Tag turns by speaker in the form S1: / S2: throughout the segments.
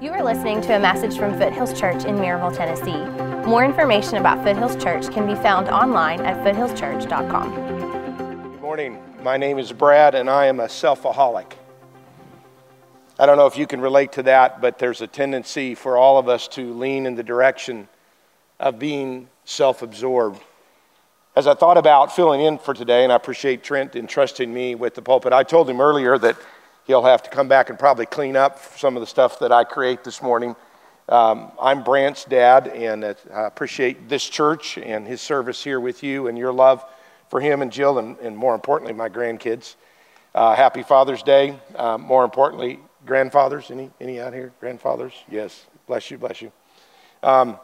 S1: You are listening to a message from Foothills Church in Maryville, Tennessee. More information about Foothills Church can be found online at foothillschurch.com.
S2: Good morning. My name is Brad, and I am a selfaholic. I don't know if you can relate to that, but there's a tendency for all of us to lean in the direction of being self absorbed. As I thought about filling in for today, and I appreciate Trent entrusting me with the pulpit, I told him earlier that he'll have to come back and probably clean up some of the stuff that I create this morning. Um, I'm Brant's dad, and I appreciate this church and his service here with you and your love for him and Jill, and, and more importantly, my grandkids. Uh, happy Father's Day. Uh, more importantly, grandfathers. Any, any out here? Grandfathers? Yes. Bless you, bless you. Um,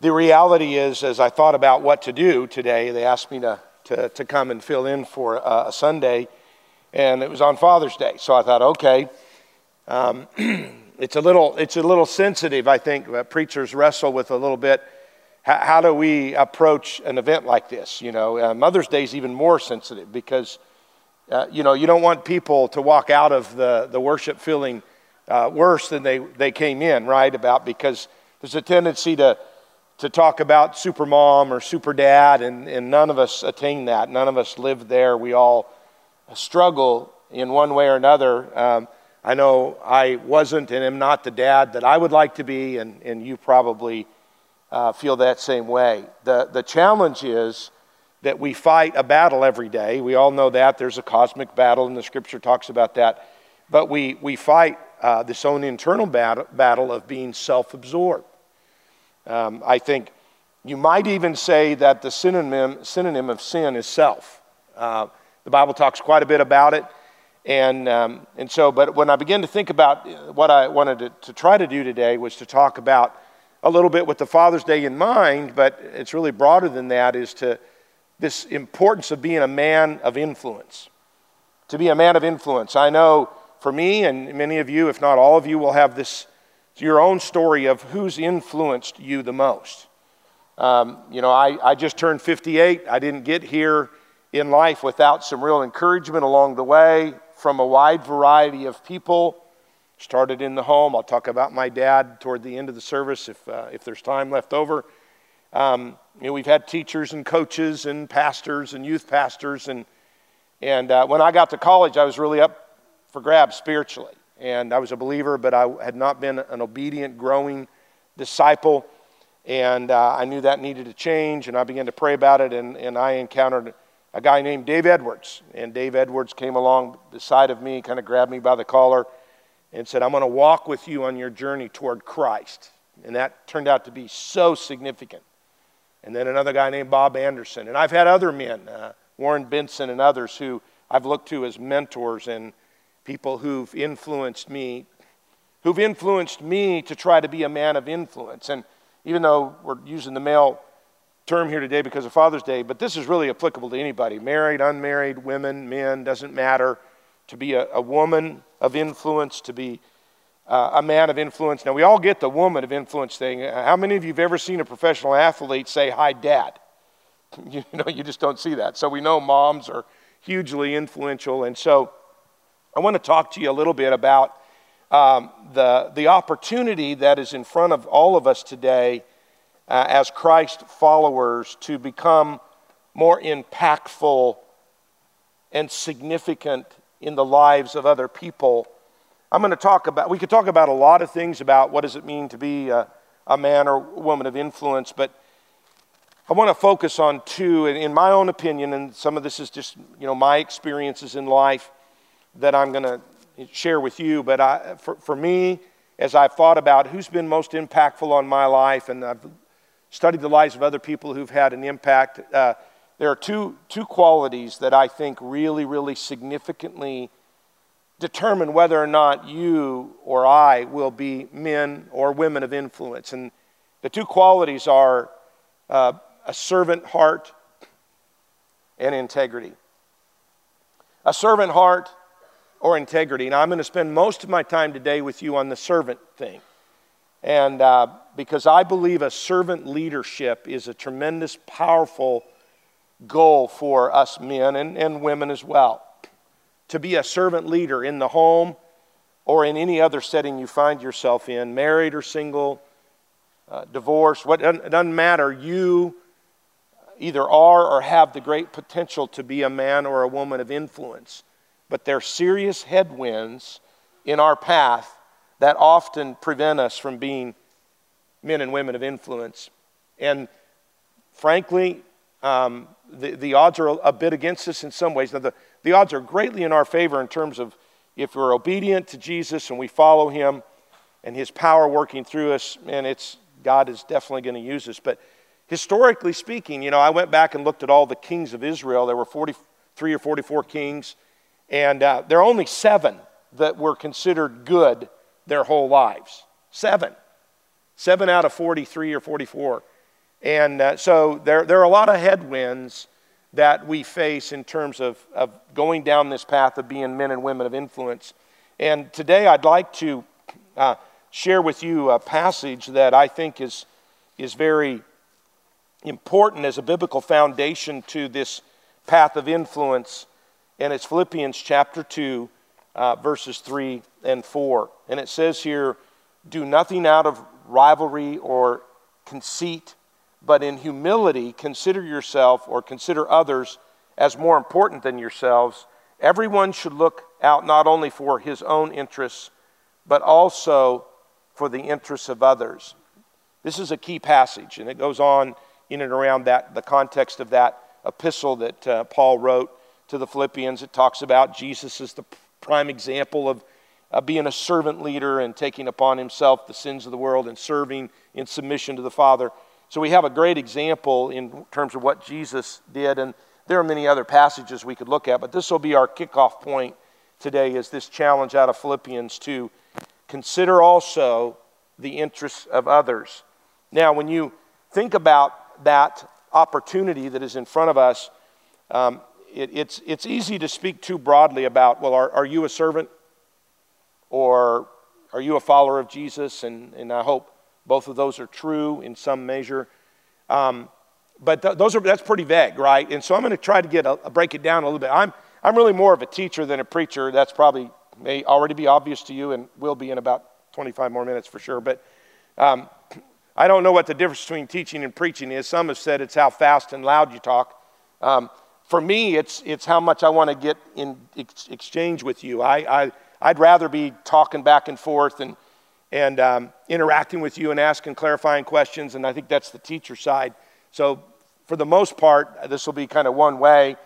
S2: the reality is, as I thought about what to do today, they asked me to, to, to come and fill in for a, a Sunday and it was on Father's Day. So I thought, okay, um, it's a little it's a little sensitive. I think preachers wrestle with a little bit. How, how, do we approach an event like this? You know, uh, Mother's Day is even more sensitive because uh, you know you don't want people to walk out of the the worship feeling uh, worse than they they came in, right? About because there's a tendency to to talk about super mom or super dad, and, and none of us attain that. None of us live there. We all struggle in one way or another. Um, I know I wasn't and am not the dad that I would like to be, and, and you probably uh, feel that same way. The, the challenge is that we fight a battle every day. We all know that. There's a cosmic battle, and the scripture talks about that. But we, we fight uh, this own internal battle, battle of being self absorbed. Um, I think you might even say that the synonym, synonym of sin is self. Uh, the Bible talks quite a bit about it. And, um, and so, but when I began to think about what I wanted to, to try to do today was to talk about a little bit with the Father's Day in mind, but it's really broader than that, is to this importance of being a man of influence. To be a man of influence. I know for me, and many of you, if not all of you, will have this your own story of who's influenced you the most. Um, you know, I, I just turned 58. I didn't get here in life without some real encouragement along the way from a wide variety of people. Started in the home. I'll talk about my dad toward the end of the service if, uh, if there's time left over. Um, you know, we've had teachers and coaches and pastors and youth pastors. And, and uh, when I got to college, I was really up for grabs spiritually. And I was a believer, but I had not been an obedient, growing disciple. And uh, I knew that needed to change. And I began to pray about it. And, and I encountered a guy named Dave Edwards. And Dave Edwards came along beside of me, kind of grabbed me by the collar, and said, I'm going to walk with you on your journey toward Christ. And that turned out to be so significant. And then another guy named Bob Anderson. And I've had other men, uh, Warren Benson and others, who I've looked to as mentors and people who've influenced me, who've influenced me to try to be a man of influence. And even though we're using the male term here today because of Father's Day, but this is really applicable to anybody married, unmarried, women, men, doesn't matter. To be a, a woman of influence, to be uh, a man of influence. Now, we all get the woman of influence thing. How many of you have ever seen a professional athlete say, Hi, Dad? You know, you just don't see that. So we know moms are hugely influential. And so I want to talk to you a little bit about um, the, the opportunity that is in front of all of us today uh, as Christ followers to become more impactful and significant in the lives of other people. I'm going to talk about, we could talk about a lot of things about what does it mean to be a, a man or woman of influence, but I want to focus on two, and in my own opinion, and some of this is just, you know, my experiences in life that I'm going to share with you. But I, for, for me, as I've thought about who's been most impactful on my life, and I've studied the lives of other people who've had an impact. Uh, there are two, two qualities that I think really, really significantly determine whether or not you or I will be men or women of influence. And the two qualities are uh, a servant heart and integrity. A servant heart or integrity. Now, I'm going to spend most of my time today with you on the servant thing. And uh, because I believe a servant leadership is a tremendous, powerful goal for us men and, and women as well. To be a servant leader in the home or in any other setting you find yourself in, married or single, uh, divorced, what, it doesn't matter. You either are or have the great potential to be a man or a woman of influence. But there are serious headwinds in our path that often prevent us from being men and women of influence. And frankly, um, the, the odds are a bit against us in some ways. Now, the, the odds are greatly in our favor in terms of if we're obedient to Jesus and we follow him and his power working through us, and it's God is definitely going to use us. But historically speaking, you know, I went back and looked at all the kings of Israel. There were 43 or 44 kings, and uh, there are only seven that were considered good their whole lives. Seven. Seven out of 43 or 44. And uh, so there, there are a lot of headwinds that we face in terms of, of going down this path of being men and women of influence. And today I'd like to uh, share with you a passage that I think is, is very important as a biblical foundation to this path of influence. And it's Philippians chapter 2, uh, verses 3 and 4. And it says here, Do nothing out of rivalry or conceit but in humility consider yourself or consider others as more important than yourselves. Everyone should look out not only for his own interests, but also for the interests of others. This is a key passage, and it goes on in and around that, the context of that epistle that uh, Paul wrote to the Philippians. It talks about Jesus as the prime example of uh, being a servant leader and taking upon himself the sins of the world and serving in submission to the Father. So we have a great example in terms of what Jesus did, and there are many other passages we could look at, but this will be our kickoff point today is this challenge out of Philippians to consider also the interests of others. Now, when you think about that opportunity that is in front of us, um, it, it's, it's easy to speak too broadly about, well, are, are you a servant? Or are you a follower of Jesus? And, and I hope both of those are true in some measure. Um, but th- those are, that's pretty vague, right? And so I'm going to try to get a, a, break it down a little bit. I'm, I'm really more of a teacher than a preacher. That's probably may already be obvious to you and will be in about 25 more minutes for sure. But um, I don't know what the difference between teaching and preaching is. Some have said it's how fast and loud you talk. Um, for me, it's, it's how much I want to get in ex- exchange with you. I, I, I'd rather be talking back and forth and and um, interacting with you and asking clarifying questions. And I think that's the teacher side. So, for the most part, this will be kind of one way.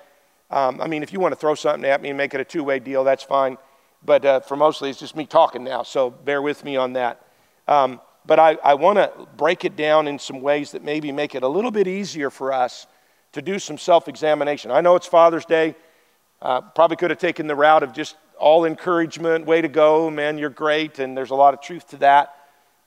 S2: Um, I mean, if you want to throw something at me and make it a two way deal, that's fine. But uh, for mostly, it's just me talking now. So, bear with me on that. Um, but I, I want to break it down in some ways that maybe make it a little bit easier for us to do some self examination. I know it's Father's Day. Uh, probably could have taken the route of just all encouragement, way to go, man, you're great, and there's a lot of truth to that.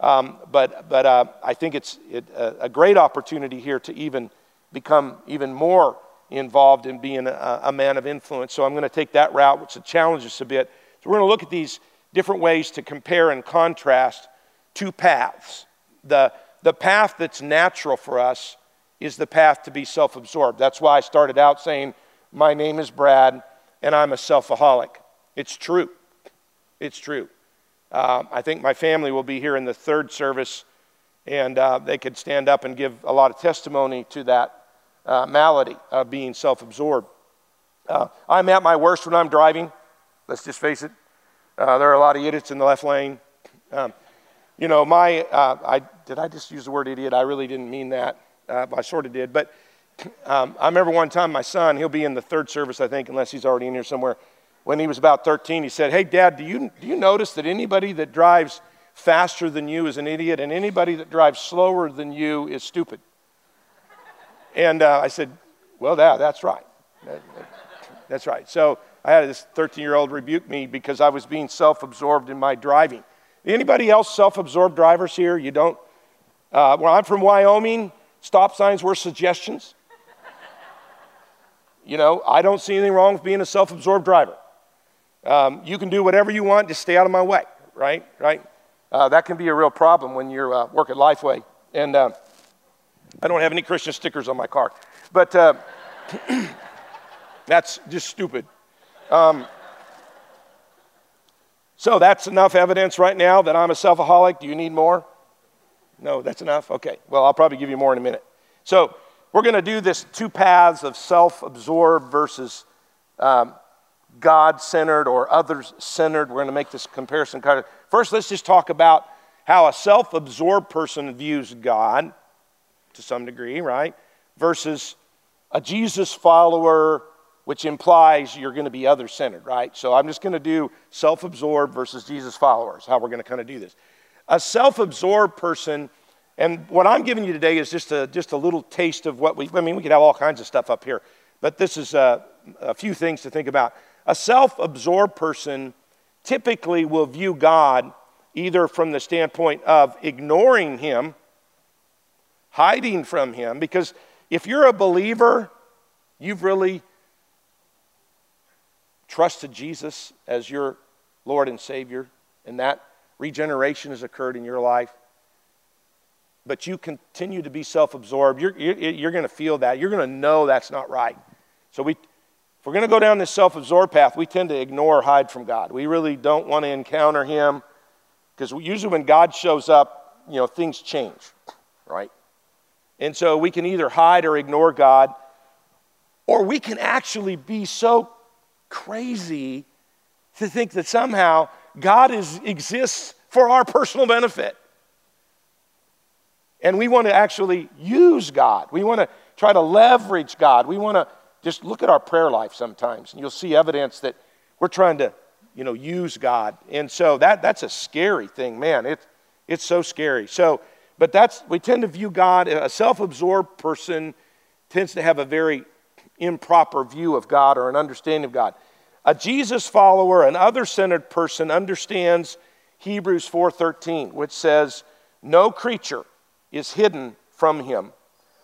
S2: Um, but but uh, I think it's it, a, a, great opportunity here to even become even more involved in being a, a man of influence. So I'm going to take that route, which challenges us a bit. So we're going to look at these different ways to compare and contrast two paths. The, the path that's natural for us is the path to be self absorbed. That's why I started out saying, My name is Brad, and I'm a selfaholic. It's true. It's true. Um, I think my family will be here in the third service, and uh, they could stand up and give a lot of testimony to that uh, malady of being self absorbed. Uh, I'm at my worst when I'm driving. Let's just face it. Uh, there are a lot of idiots in the left lane. Um, you know, my, uh, I, did I just use the word idiot? I really didn't mean that. Uh, I sort of did. But um, I remember one time my son, he'll be in the third service, I think, unless he's already in here somewhere when he was about 13, he said, Hey, Dad, do you, do you notice that anybody that drives faster than you is an idiot, and anybody that drives slower than you is stupid? And uh, I said, Well, yeah, that's right. That, that, that's right. So I had this 13 year old rebuke me because I was being self absorbed in my driving. Anybody else self absorbed drivers here? You don't? Uh, well, I'm from Wyoming. Stop signs were suggestions. You know, I don't see anything wrong with being a self absorbed driver. Um, you can do whatever you want, just stay out of my way, right? Right? Uh, that can be a real problem when you uh, work at Lifeway. And uh, I don't have any Christian stickers on my car, but uh, that's just stupid. Um, So that's enough evidence right now that I'm a selfaholic. Do you need more? No, that's enough? Okay. Well, I'll probably give you more in a minute. So we're going to do this two paths of self absorbed versus um, God centered or others centered. We're going to make this comparison. First, let's just talk about how a self absorbed person views God to some degree, right? Versus a Jesus follower, which implies you're going to be other centered, right? So I'm just going to do self absorbed versus Jesus followers, how we're going to kind of do this. A self absorbed person, and what I'm giving you today is just a, just a little taste of what we, I mean, we could have all kinds of stuff up here, but this is a, a few things to think about. A self absorbed person typically will view God either from the standpoint of ignoring Him, hiding from Him, because if you're a believer, you've really trusted Jesus as your Lord and Savior, and that regeneration has occurred in your life, but you continue to be self absorbed, you're, you're, going to feel that. You're going to know that's not right. So, we, if we're going to go down this self absorbed path, we tend to ignore or hide from God. We really don't want to encounter Him because usually when God shows up, you know, things change, right? And so we can either hide or ignore God, or we can actually be so crazy to think that somehow God is, exists for our personal benefit. And we want to actually use God. We want to try to leverage God. We want to just look at our prayer life sometimes, and you'll see evidence that we're trying to, you know, use God. And so that, that's a scary thing, man. It, it's so scary. So, but that's, we tend to view God, a self absorbed person tends to have a very improper view of God or an understanding of God. A Jesus follower, an other-centered person understands Hebrews 4:13, which says, "No creature is hidden from him,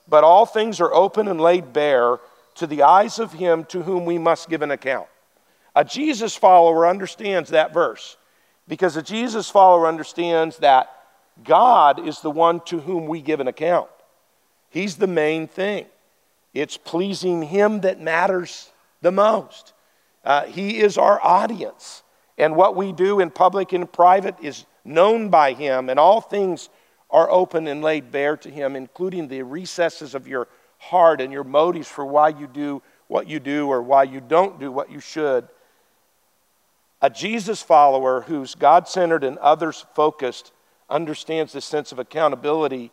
S2: but all things are open and laid bare to the eyes of him to whom we must give an account." A Jesus follower understands that verse because a Jesus follower understands that God is the one to whom we give an account. He's the main thing. It's pleasing Him that matters the most. Uh, he is our audience. And what we do in public and private is known by Him, and all things are open and laid bare to Him, including the recesses of your heart and your motives for why you do what you do or why you don't do what you should. A Jesus follower who's God centered and others focused understands this sense of accountability.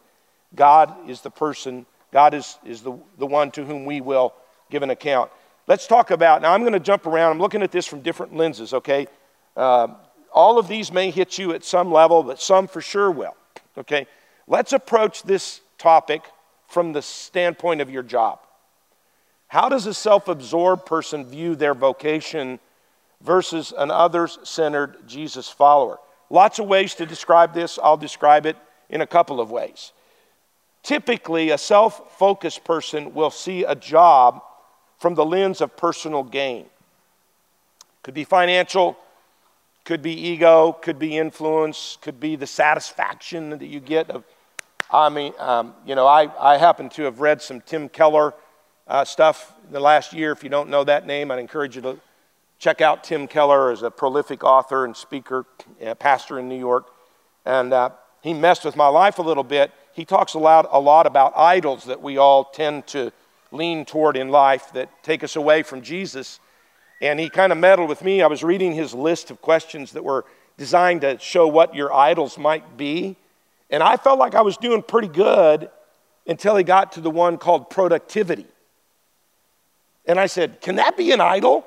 S2: God is the person, God is, is the, the one to whom we will give an account. Let's talk about, now I'm going to jump around. I'm looking at this from different lenses, okay? Uh, all of these may hit you at some level, but some for sure will, okay? Let's approach this topic from the standpoint of your job. How does a self absorbed person view their vocation versus an others centered Jesus follower? Lots of ways to describe this. I'll describe it in a couple of ways. Typically, a self focused person will see a job from the lens of personal gain. Could be financial, could be ego, could be influence, could be the satisfaction that you get of. I mean, um, you know, I, I happen to have read some Tim Keller uh, stuff in the last year. If you don't know that name, I'd encourage you to check out Tim Keller as a prolific author and speaker, uh, pastor in New York. And uh, he messed with my life a little bit. He talks a lot, a lot about idols that we all tend to lean toward in life that take us away from Jesus. And he kind of meddled with me. I was reading his list of questions that were designed to show what your idols might be. And I felt like I was doing pretty good until he got to the one called productivity. And I said, Can that be an idol?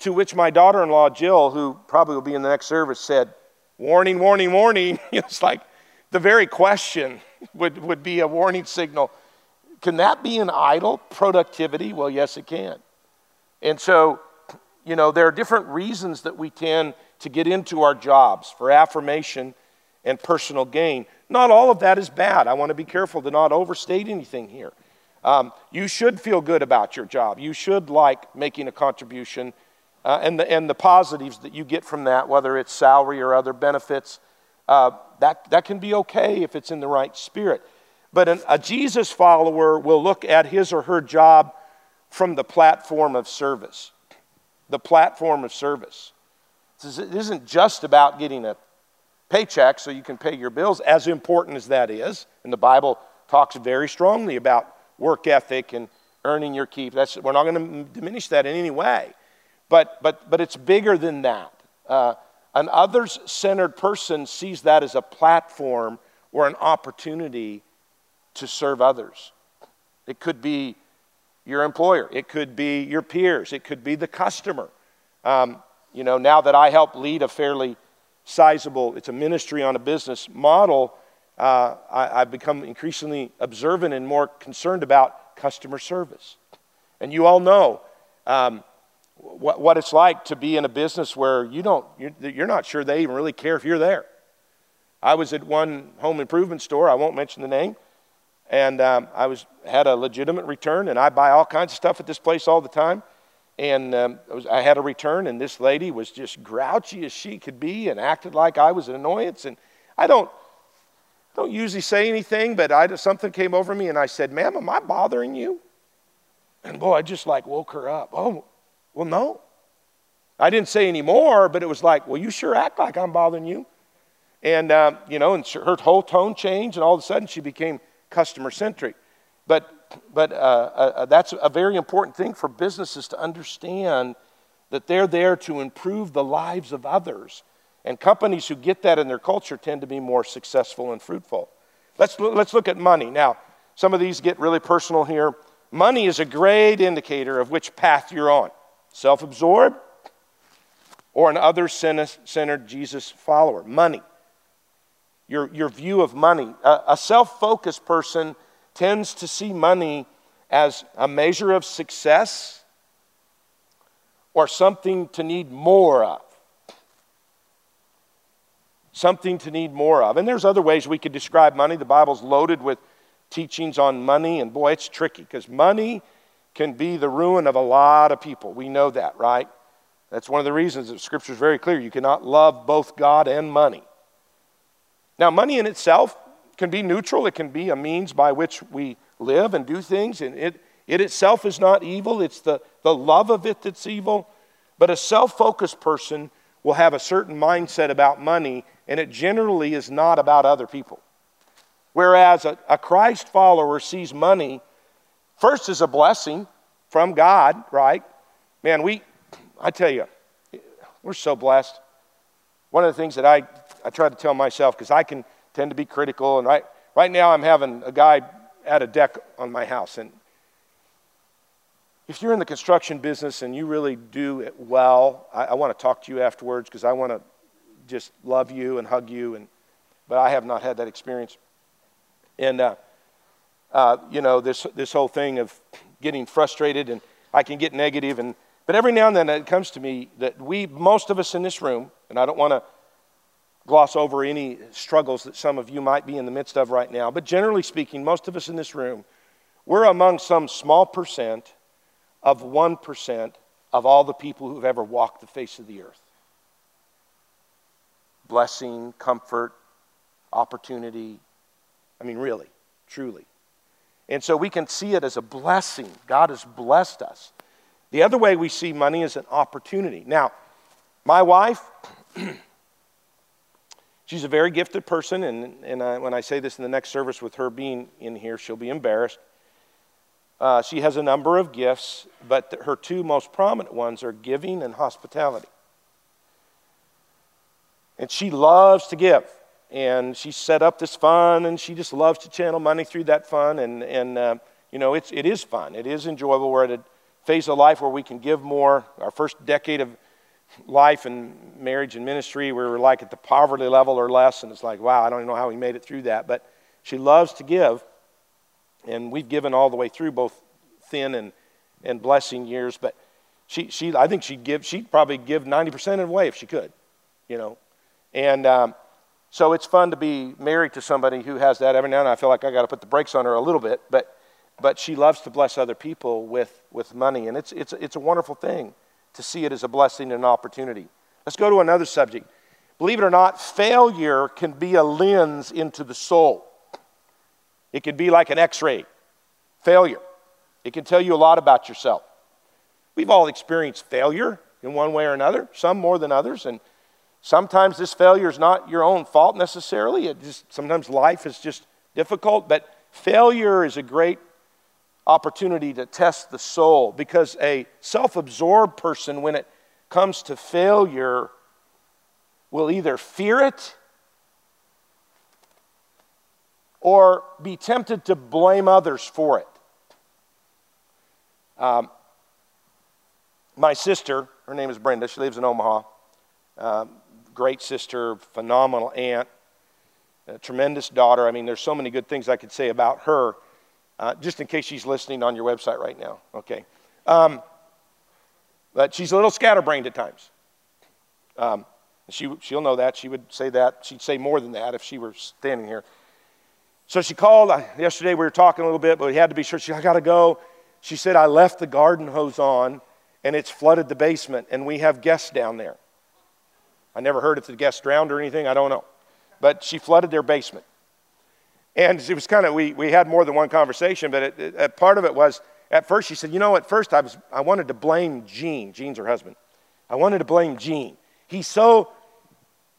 S2: To which my daughter in law, Jill, who probably will be in the next service, said, Warning, warning, warning. it's like the very question would, would be a warning signal can that be an idol, productivity? Well, yes, it can. And so, you know, there are different reasons that we tend to get into our jobs for affirmation and personal gain. Not all of that is bad. I want to be careful to not overstate anything here. Um, you should feel good about your job. You should like making a contribution uh, and, the, and the positives that you get from that, whether it's salary or other benefits. Uh, that, that can be okay if it's in the right spirit. But an, a Jesus follower will look at his or her job from the platform of service. The platform of service. it isn't just about getting a paycheck so you can pay your bills, as important as that is. And the Bible talks very strongly about work ethic and earning your keep. That's, we're not going to diminish that in any way. But, but, but it's bigger than that. Uh, an others centered person sees that as a platform or an opportunity to serve others. It could be your employer, it could be your peers, it could be the customer. Um, you know, now that I help lead a fairly sizable, it's a ministry on a business model, uh, I, have become increasingly observant and more concerned about customer service. And you all know um, what, what it's like to be in a business where you don't, you're, you're not sure they even really care if you're there. I was at one home improvement store, I won't mention the name, and um, I was, had a legitimate return, and I buy all kinds of stuff at this place all the time. And um, I, was, I had a return, and this lady was just grouchy as she could be and acted like I was an annoyance. And I don't, don't usually say anything, but I, something came over me, and I said, Ma'am, am I bothering you? And boy, I just like woke her up. Oh, well, no. I didn't say any more, but it was like, well, you sure act like I'm bothering you. And, um, you know, and her whole tone changed, and all of a sudden she became customer centric. But, but uh, uh, uh, that's a very important thing for businesses to understand that they're there to improve the lives of others. And companies who get that in their culture tend to be more successful and fruitful. Let's, let's look at money. Now, some of these get really personal here. Money is a great indicator of which path you're on self absorbed or an other centered Jesus follower. Money. Your, your view of money. A, a self focused person tends to see money as a measure of success or something to need more of. Something to need more of. And there's other ways we could describe money. The Bible's loaded with teachings on money, and boy, it's tricky because money can be the ruin of a lot of people. We know that, right? That's one of the reasons that Scripture is very clear. You cannot love both God and money. Now, money in itself can be neutral, it can be a means by which we live and do things, and it, it itself is not evil. It's the, the love of it that's evil. But a self focused person will have a certain mindset about money, and it generally is not about other people. Whereas a, a Christ follower sees money first as a blessing from God, right? Man, we, I tell you, we're so blessed. One of the things that I, I try to tell myself, because I can tend to be critical. And right, right now, I'm having a guy add a deck on my house. And if you're in the construction business and you really do it well, I, I want to talk to you afterwards because I want to just love you and hug you. And, but I have not had that experience. And, uh, uh, you know, this, this whole thing of getting frustrated and I can get negative and but every now and then it comes to me that we most of us in this room and I don't want to gloss over any struggles that some of you might be in the midst of right now, but generally speaking, most of us in this room, we're among some small percent of 1% of all the people who've ever walked the face of the earth. Blessing, comfort, opportunity. I mean, really, truly. And so we can see it as a blessing. God has blessed us. The other way we see money is an opportunity. Now, my wife, She's a very gifted person, and, and I, when I say this in the next service with her being in here, she'll be embarrassed. Uh, she has a number of gifts, but her two most prominent ones are giving and hospitality. And she loves to give. And she set up this fund, and she just loves to channel money through that fund. And, and uh, you know, it's, it is fun. It is enjoyable. We're at a phase of life where we can give more. Our first decade of life and marriage and ministry, where we were like at the poverty level or less, and it's like, wow, I don't even know how we made it through that. But she loves to give, and we've given all the way through both thin and, and blessing years. But she, she, I think she'd give, she'd probably give 90% of away if she could, you know. And um, so it's fun to be married to somebody who has that. Every now and then I feel like I got to put the brakes on her a little bit, but, but she loves to bless other people with, with money, and it's, it's, it's a wonderful thing to see it as a blessing and an opportunity. Let's go to another subject. Believe it or not, failure can be a lens into the soul. It can be like an x ray. Failure. It can tell you a lot about yourself. We've all experienced failure in one way or another, some more than others. And Sometimes this failure is not your own fault necessarily. It just, sometimes life is just difficult, but failure is a great opportunity to test the soul because a self absorbed person, when it comes to failure, will either fear it or be tempted to blame others for it. Um, my sister, her name is Brenda, she lives in Omaha. Um, great sister, phenomenal aunt, tremendous daughter. I mean, there's so many good things I could say about her, uh, just in case she's listening on your website right now. Okay. Um, but she's a little scatterbrained at times. Um, she, she'll know that. She would say that. She'd say more than that if she were standing here. So she called. Yesterday we were talking a little bit, but we had to be sure. She, I got to go. She said, I left the garden hose on and it's flooded the basement and we have guests down there. I never heard if the guests drowned or anything. I don't know. But she flooded their basement. And it was kind of, we, we had more than one conversation, but it, it, part of it was, at first she said, you know, at first I, was, I wanted to blame Gene. Gene's her husband. I wanted to blame Gene. He's so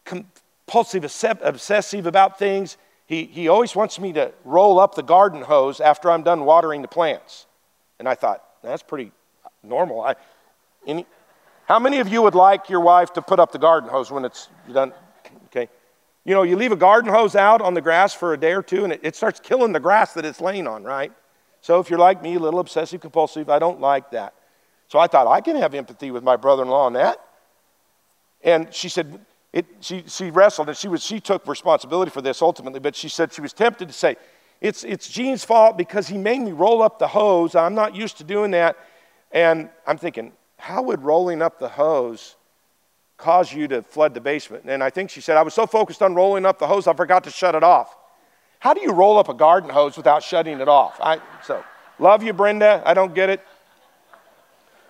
S2: compulsive, obsessive about things. He, he always wants me to roll up the garden hose after I'm done watering the plants. And I thought, that's pretty normal. I, any, how many of you would like your wife to put up the garden hose when it's done? You know, you leave a garden hose out on the grass for a day or two and it, it starts killing the grass that it's laying on, right? So if you're like me, a little obsessive compulsive, I don't like that. So I thought I can have empathy with my brother in law on that. And she said, it, she, she wrestled and she, was, she took responsibility for this ultimately, but she said she was tempted to say, it's, it's Gene's fault because he made me roll up the hose. I'm not used to doing that. And I'm thinking, how would rolling up the hose cause you to flood the basement? And I think she said, I was so focused on rolling up the hose, I forgot to shut it off. How do you roll up a garden hose without shutting it off? I, so, love you, Brenda. I don't get it.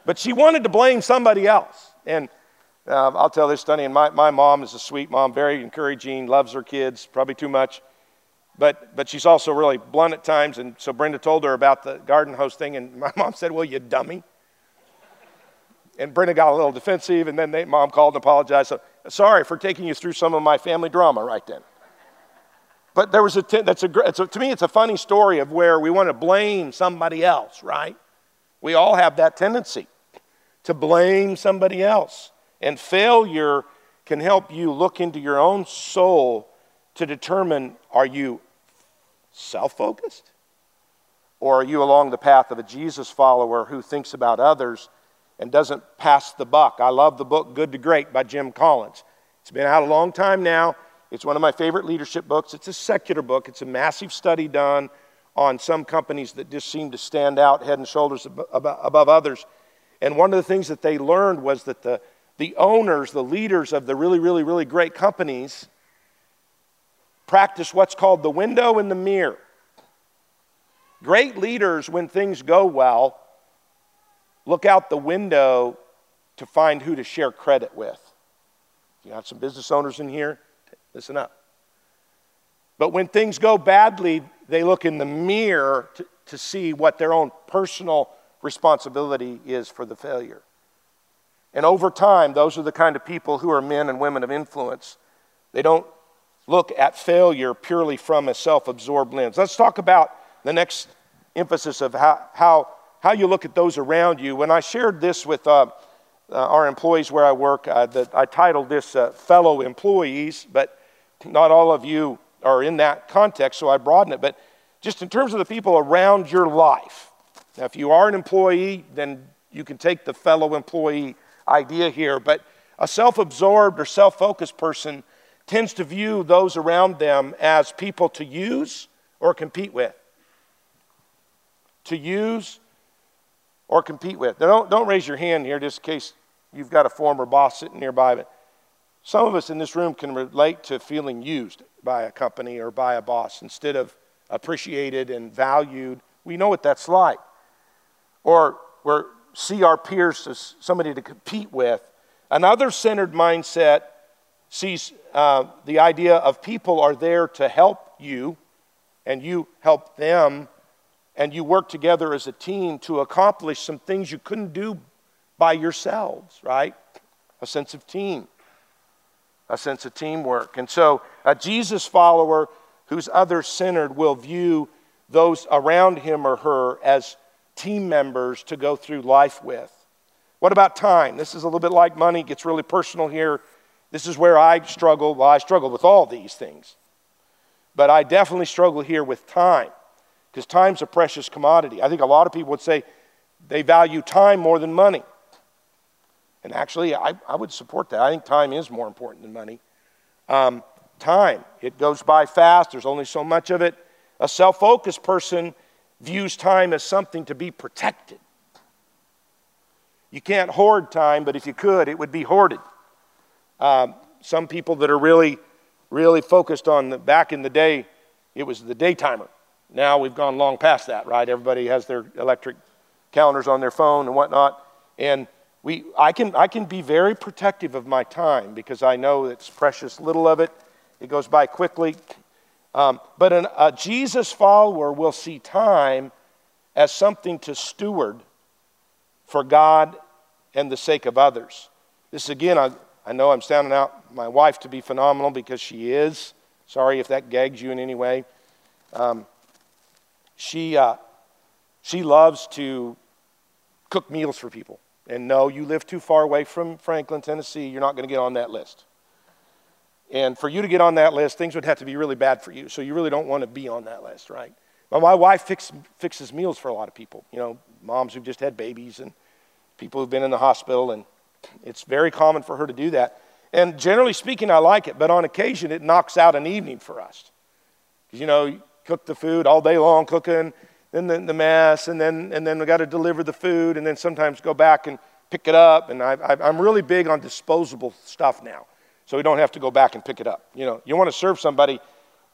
S2: But she wanted to blame somebody else. And uh, I'll tell this, Stunny, and my, my mom is a sweet mom, very encouraging, loves her kids, probably too much. But, but she's also really blunt at times. And so Brenda told her about the garden hose thing, and my mom said, Well, you dummy. And Brenda got a little defensive, and then they, mom called and apologized. So, sorry for taking you through some of my family drama right then. But there was a, that's a, it's a, to me, it's a funny story of where we want to blame somebody else, right? We all have that tendency to blame somebody else. And failure can help you look into your own soul to determine are you self focused? Or are you along the path of a Jesus follower who thinks about others and doesn't pass the buck? I love the book Good to Great by Jim Collins. It's been out a long time now. It's one of my favorite leadership books. It's a secular book, it's a massive study done on some companies that just seem to stand out head and shoulders above others. And one of the things that they learned was that the, the owners, the leaders of the really, really, really great companies, practice what's called the window and the mirror. Great leaders, when things go well, look out the window to find who to share credit with. You got some business owners in here? Listen up. But when things go badly, they look in the mirror to, to see what their own personal responsibility is for the failure. And over time, those are the kind of people who are men and women of influence. They don't look at failure purely from a self absorbed lens. Let's talk about the next emphasis of how, how, how you look at those around you. When I shared this with uh, uh, our employees where I work, uh, the, I titled this uh, Fellow Employees, but not all of you are in that context, so I broaden it. But just in terms of the people around your life. Now, if you are an employee, then you can take the fellow employee idea here, but a self absorbed or self focused person tends to view those around them as people to use or compete with. To use or compete with. Now, don't, don't raise your hand here just in case you've got a former boss sitting nearby, but some of us in this room can relate to feeling used by a company or by a boss instead of appreciated and valued. We know what that's like. Or we see our peers as somebody to compete with. Another centered mindset sees uh, the idea of people are there to help you, and you help them, and you work together as a team to accomplish some things you couldn't do by yourselves, right? A sense of team. a sense of teamwork. And so, a Jesus follower who's other centered will view those around him or her as team members to go through life with. What about time? This is a little bit like money, it gets really personal here. This is where I struggle. Well, I struggle with all these things. But I definitely struggle here with time because time's a precious commodity. I think a lot of people would say they value time more than money. And actually, I, I would support that. I think time is more important than money. Um, time, it goes by fast, there's only so much of it. A self focused person views time as something to be protected. You can't hoard time, but if you could, it would be hoarded. Um, some people that are really, really focused on the, back in the day, it was the day timer. Now we've gone long past that, right? Everybody has their electric calendars on their phone and whatnot. And we, I, can, I can be very protective of my time because I know it's precious little of it. It goes by quickly. Um, but an, a Jesus follower will see time as something to steward for God and the sake of others. This again, I, I know I'm sounding out my wife to be phenomenal because she is. Sorry if that gags you in any way. Um, she, uh, she loves to cook meals for people. And no, you live too far away from Franklin, Tennessee, you're not going to get on that list. And for you to get on that list, things would have to be really bad for you. So you really don't want to be on that list, right? But my wife fix, fixes meals for a lot of people. You know, moms who've just had babies and people who've been in the hospital. And it's very common for her to do that. And generally speaking, I like it. But on occasion, it knocks out an evening for us. Because, you know, cook the food all day long, cooking, then the, the mess, and then, and then we got to deliver the food, and then sometimes go back and pick it up. And I, I, I'm really big on disposable stuff now so we don't have to go back and pick it up. You know, you want to serve somebody,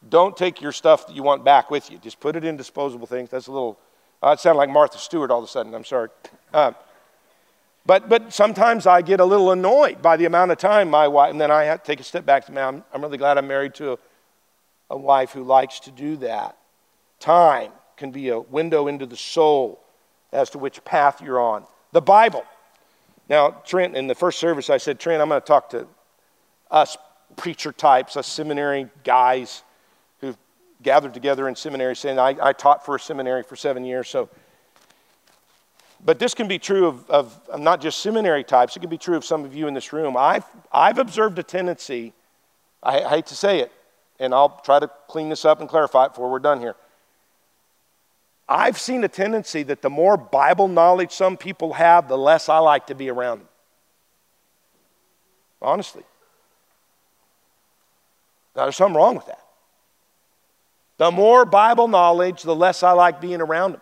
S2: don't take your stuff that you want back with you. Just put it in disposable things. That's a little, uh, it sounded like Martha Stewart all of a sudden. I'm sorry. Uh, but, but sometimes I get a little annoyed by the amount of time my wife, and then I have to take a step back to me. I'm, I'm really glad I'm married to a, a wife who likes to do that. Time can be a window into the soul as to which path you're on. The Bible. Now, Trent, in the first service, I said, Trent, I'm going to talk to us preacher types, us seminary guys who've gathered together in seminary saying, I, I taught for a seminary for seven years, so. But this can be true of, of, of not just seminary types, it can be true of some of you in this room. I've, I've observed a tendency, I, I hate to say it, and I'll try to clean this up and clarify it before we're done here. I've seen a tendency that the more Bible knowledge some people have, the less I like to be around them. Honestly. Now, there's something wrong with that. The more Bible knowledge, the less I like being around them.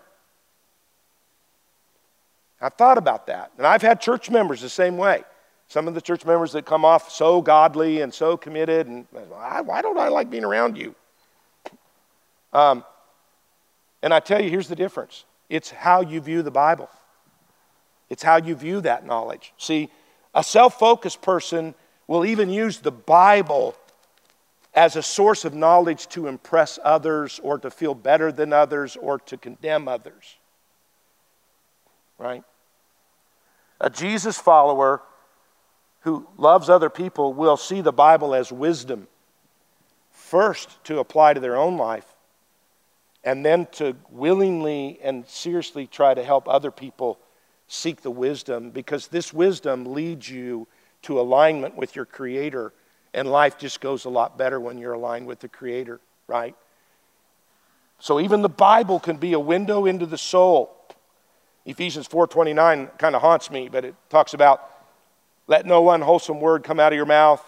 S2: I've thought about that. And I've had church members the same way. Some of the church members that come off so godly and so committed, and why don't I like being around you? Um, and I tell you, here's the difference it's how you view the Bible, it's how you view that knowledge. See, a self focused person will even use the Bible as a source of knowledge to impress others or to feel better than others or to condemn others. Right? A Jesus follower who loves other people will see the Bible as wisdom, first to apply to their own life, and then to willingly and seriously try to help other people seek the wisdom because this wisdom leads you to alignment with your Creator and life just goes a lot better when you're aligned with the Creator, right? So even the Bible can be a window into the soul. Ephesians 4:29 kind of haunts me, but it talks about let no unwholesome word come out of your mouth,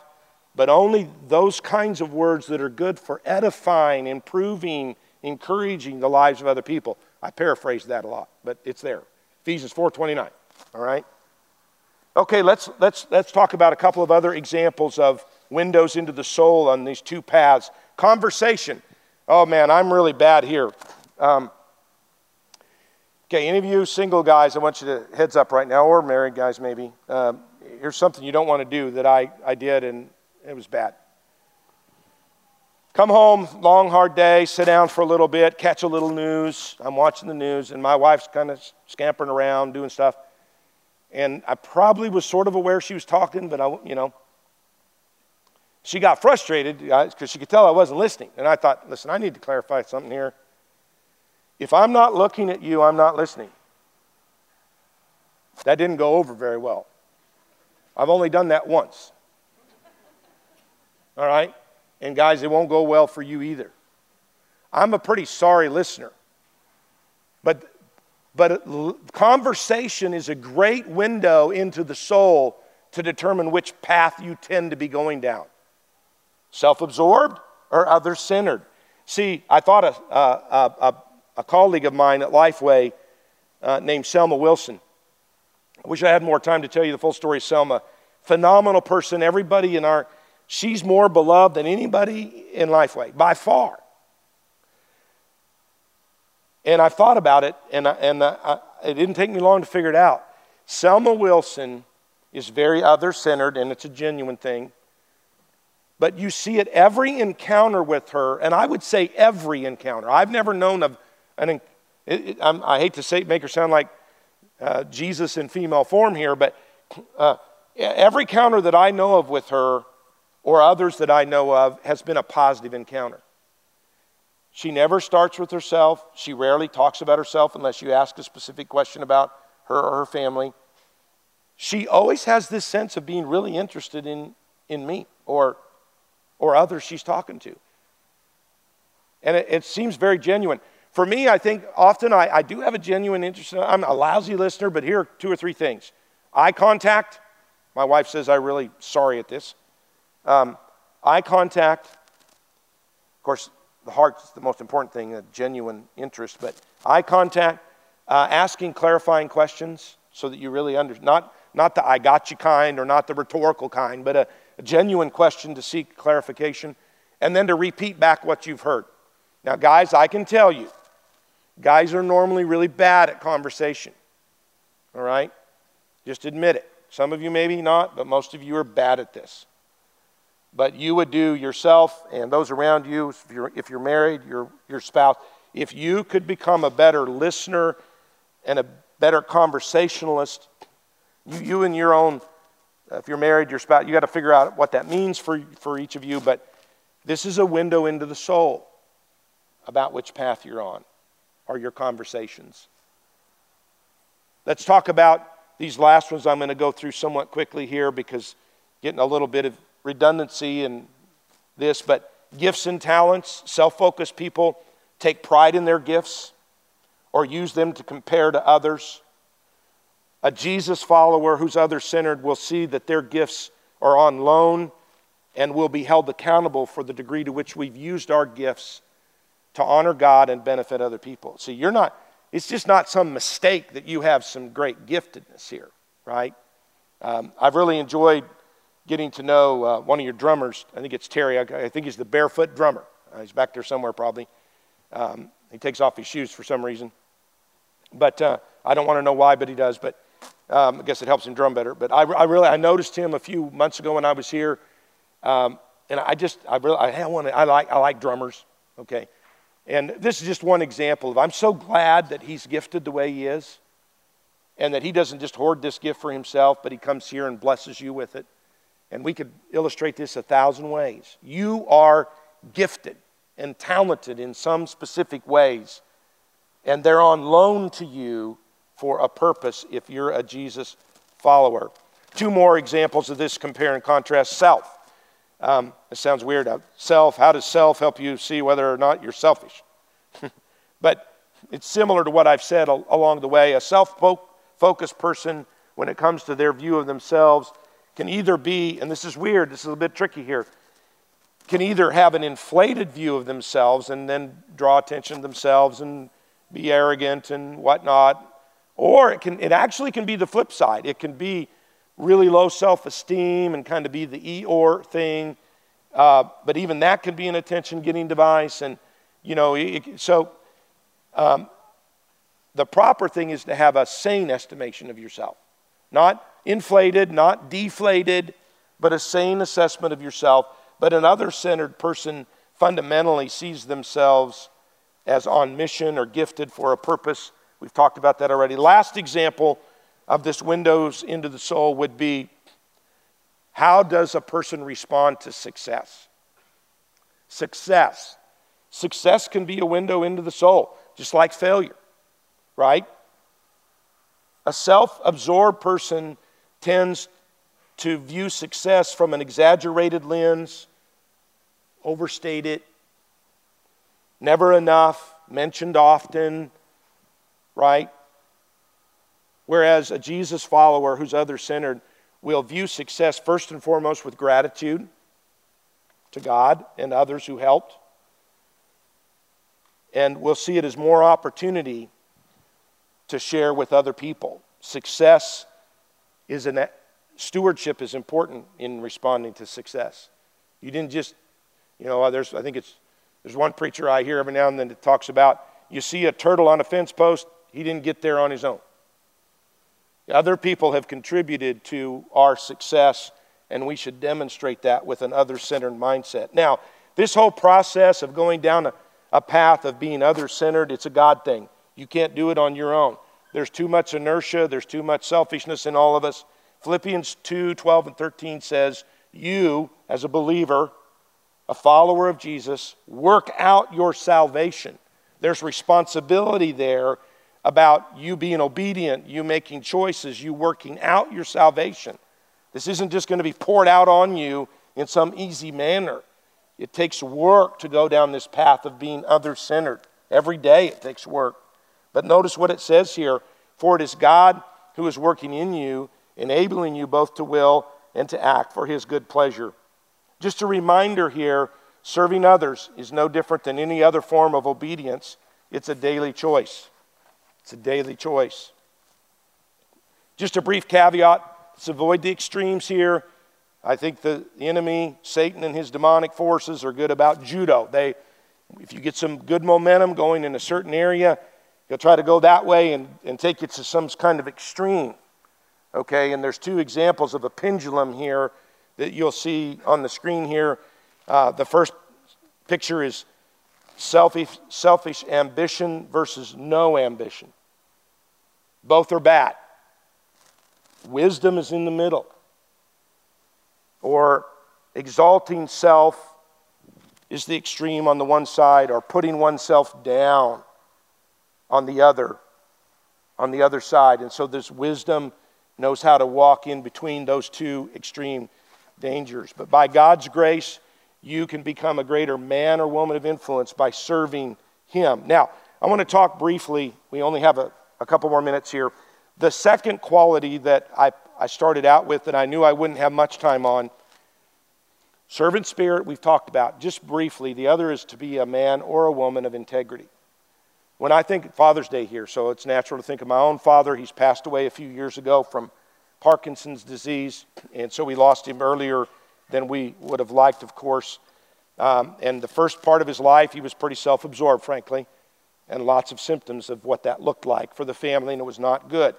S2: but only those kinds of words that are good for edifying, improving, encouraging the lives of other people. I paraphrase that a lot, but it's there. Ephesians 4:29. All right? Okay, let's let's let's talk about a couple of other examples of windows into the soul on these two paths. Conversation. Oh man, I'm really bad here. Um, okay, any of you single guys, I want you to heads up right now, or married guys maybe. Um, here's something you don't want to do that I, I did and it was bad. Come home, long, hard day, sit down for a little bit, catch a little news. I'm watching the news, and my wife's kind of scampering around, doing stuff. And I probably was sort of aware she was talking, but I, you know, she got frustrated because she could tell I wasn't listening. And I thought, listen, I need to clarify something here. If I'm not looking at you, I'm not listening. That didn't go over very well. I've only done that once. All right? And guys, it won't go well for you either. I'm a pretty sorry listener. But, but conversation is a great window into the soul to determine which path you tend to be going down self absorbed or other centered. See, I thought a, a, a, a, colleague of mine at Lifeway uh, named Selma Wilson. I wish I had more time to tell you the full story of Selma. Phenomenal person. Everybody in our, she's more beloved than anybody in Lifeway by far. And I thought about it, and, I, and I, it didn't take me long to figure it out. Selma Wilson is very other centered, and it's a genuine thing. But you see it every encounter with her, and I would say every encounter. I've never known of an. It, it, I hate to say make her sound like uh, Jesus in female form here, but uh, every encounter that I know of with her, or others that I know of, has been a positive encounter. She never starts with herself. She rarely talks about herself unless you ask a specific question about her or her family. She always has this sense of being really interested in, in me or, or others she's talking to. And it, it seems very genuine. For me, I think often I, I do have a genuine interest. I'm a lousy listener, but here are two or three things eye contact. My wife says I'm really sorry at this. Um, eye contact. Of course, the heart's the most important thing, a genuine interest, but eye contact, uh, asking clarifying questions so that you really understand, not, not the I got you kind or not the rhetorical kind, but a, a genuine question to seek clarification, and then to repeat back what you've heard. Now, guys, I can tell you, guys are normally really bad at conversation. All right? Just admit it. Some of you maybe not, but most of you are bad at this but you would do yourself and those around you, if you're, if you're married, your, your spouse, if you could become a better listener and a better conversationalist, you, you and your own, uh, if you're married, your spouse, you got to figure out what that means for, for each of you, but this is a window into the soul about which path you're on or your conversations. Let's talk about these last ones I'm going to go through somewhat quickly here because getting a little bit of redundancy in this, but gifts and talents, self focused people take pride in their gifts or use them to compare to others. A Jesus follower who's other centered will see that their gifts are on loan and will be held accountable for the degree to which we've used our gifts to honor God and benefit other people. See, you're not, it's just not some mistake that you have some great giftedness here, right? Um, I've really enjoyed getting to know uh, one of your drummers. I think it's Terry. I, I think he's the barefoot drummer. Uh, he's back there somewhere probably. Um, he takes off his shoes for some reason. But uh, I don't want to know why, but he does. But um, I guess it helps him drum better. But I, I, really I noticed him a few months ago when I was here, um, and I just I really I want I like I like drummers. Okay, and this is just one example of I'm so glad that he's gifted the way he is, and that he doesn't just hoard this gift for himself, but he comes here and blesses you with it. And we could illustrate this a thousand ways. You are gifted and talented in some specific ways, and they're on loan to you for a purpose if you're a Jesus follower. Two more examples of this compare and contrast self. Um, it sounds weird. Uh, self, how does self help you see whether or not you're selfish? but it's similar to what I've said along the way. A self focused person, when it comes to their view of themselves, can either be, and this is weird, this is a bit tricky here, can either have an inflated view of themselves and then draw attention to themselves and be arrogant and whatnot, or it, can, it actually can be the flip side. It can be really low self esteem and kind of be the Eeyore thing. Uh, but even that can be an attention getting device. And, you know, it, so um, the proper thing is to have a sane estimation of yourself, not inflated, not deflated, but a sane assessment of yourself. But an other centered person fundamentally sees themselves as on mission or gifted for a purpose. We've talked about that already. Last example of this windows into the soul would be How does a person respond to success? Success. Success can be a window into the soul, just like failure, right? A self absorbed person tends to view success from an exaggerated lens, overstate it, never enough, mentioned often, right? Whereas a Jesus follower who's other centered will view success first and foremost with gratitude to God and others who helped. And we'll see it as more opportunity to share with other people. Success is an stewardship is important in responding to success. You didn't just, you know, there's I think it's there's one preacher I hear every now and then that talks about you see a turtle on a fence post, he didn't get there on his own. Other people have contributed to our success, and we should demonstrate that with an other centered mindset. Now, this whole process of going down a, a path of being other centered, it's a God thing. You can't do it on your own. There's too much inertia, there's too much selfishness in all of us. Philippians 2 12 and 13 says, You, as a believer, a follower of Jesus, work out your salvation. There's responsibility there about you being obedient, you making choices, you working out your salvation. This isn't just going to be poured out on you in some easy manner. It takes work to go down this path of being other centered. Every day it takes work. But notice what it says here For it is God who is working in you, enabling you both to will and to act for his good pleasure. Just a reminder here serving others is no different than any other form of obedience, it's a daily choice. It's a daily choice. Just a brief caveat let's avoid the extremes here. I think the enemy, Satan, and his demonic forces are good about judo. They, if you get some good momentum going in a certain area, he'll try to go that way and, and take it to some kind of extreme. Okay, and there's two examples of a pendulum here that you'll see on the screen here. Uh, the first picture is selfish, selfish ambition versus no ambition. Both are bad. Wisdom is in the middle. Or exalting self is the extreme on the one side, or putting oneself down on the other, on the other side. And so this wisdom knows how to walk in between those two extreme dangers. But by God's grace, you can become a greater man or woman of influence by serving Him. Now, I want to talk briefly, we only have a, a couple more minutes here. The second quality that I, I started out with that I knew I wouldn't have much time on servant spirit, we've talked about just briefly. The other is to be a man or a woman of integrity. When I think Father's Day here, so it's natural to think of my own father. He's passed away a few years ago from Parkinson's disease, and so we lost him earlier than we would have liked, of course. Um, and the first part of his life, he was pretty self absorbed, frankly, and lots of symptoms of what that looked like for the family, and it was not good.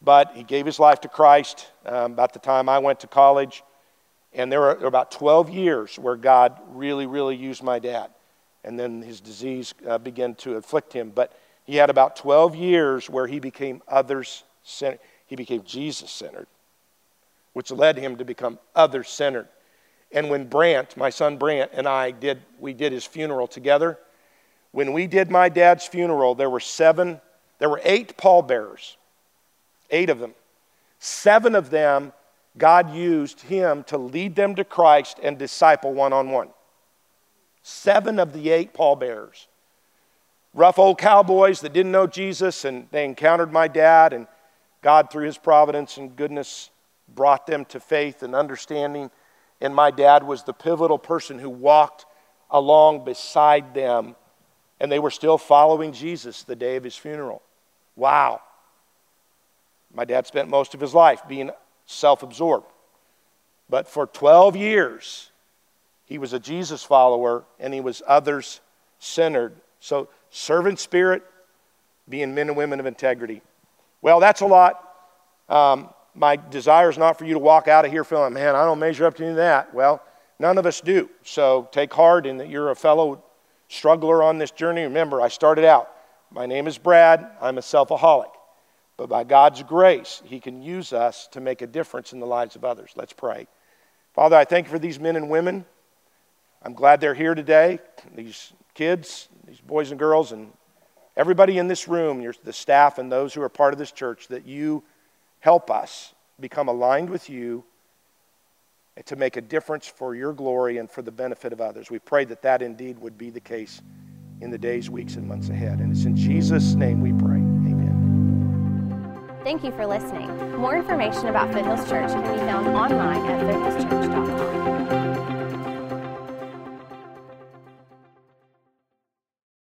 S2: But he gave his life to Christ um, about the time I went to college. And there were about 12 years where God really, really used my dad. And then his disease uh, began to afflict him. But he had about 12 years where he became others centered. He became Jesus centered which led him to become other centered. And when Brant, my son Brant, and I did, we did his funeral together. When we did my dad's funeral, there were seven, there were eight pallbearers, eight of them. Seven of them, God used him to lead them to Christ and disciple one on one. Seven of the eight pallbearers. Rough old cowboys that didn't know Jesus, and they encountered my dad, and God, through his providence and goodness, brought them to faith and understanding. And my dad was the pivotal person who walked along beside them, and they were still following Jesus the day of his funeral. Wow. My dad spent most of his life being self absorbed. But for 12 years, he was a Jesus follower and he was others centered. So, servant spirit, being men and women of integrity. Well, that's a lot. Um, my desire is not for you to walk out of here feeling, man, I don't measure up to any of that. Well, none of us do. So take heart in that you're a fellow struggler on this journey. Remember, I started out. My name is Brad. I'm a selfaholic. but by God's grace, He can use us to make a difference in the lives of others. Let's pray. Father, I thank you for these men and women. I'm glad they're here today. These kids, these boys and girls, and everybody in this room, the staff and those who are part of this church, that you help us become aligned with you to make a difference for your glory and for the benefit of others. We pray that that indeed would be the case in the days, weeks, and months ahead. And it's in Jesus' name we pray. Amen.
S1: Thank you for listening. More information about Foothills Church can be found online at foothillschurch.com.